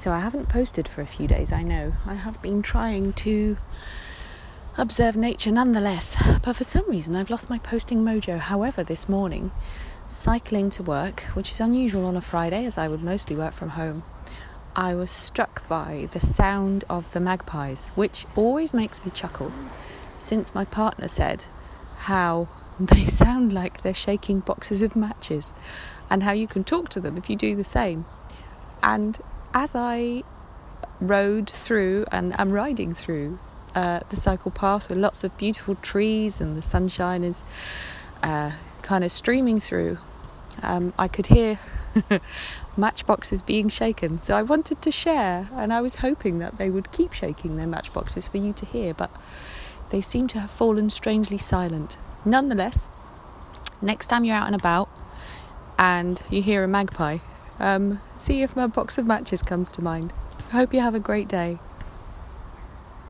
So I haven't posted for a few days, I know. I have been trying to observe nature nonetheless, but for some reason I've lost my posting mojo. However, this morning, cycling to work, which is unusual on a Friday as I would mostly work from home, I was struck by the sound of the magpies, which always makes me chuckle since my partner said how they sound like they're shaking boxes of matches and how you can talk to them if you do the same. And as I rode through and am riding through uh, the cycle path with lots of beautiful trees and the sunshine is uh, kind of streaming through, um, I could hear matchboxes being shaken. So I wanted to share, and I was hoping that they would keep shaking their matchboxes for you to hear, but they seem to have fallen strangely silent. Nonetheless, next time you're out and about and you hear a magpie, um, see if my box of matches comes to mind. I hope you have a great day.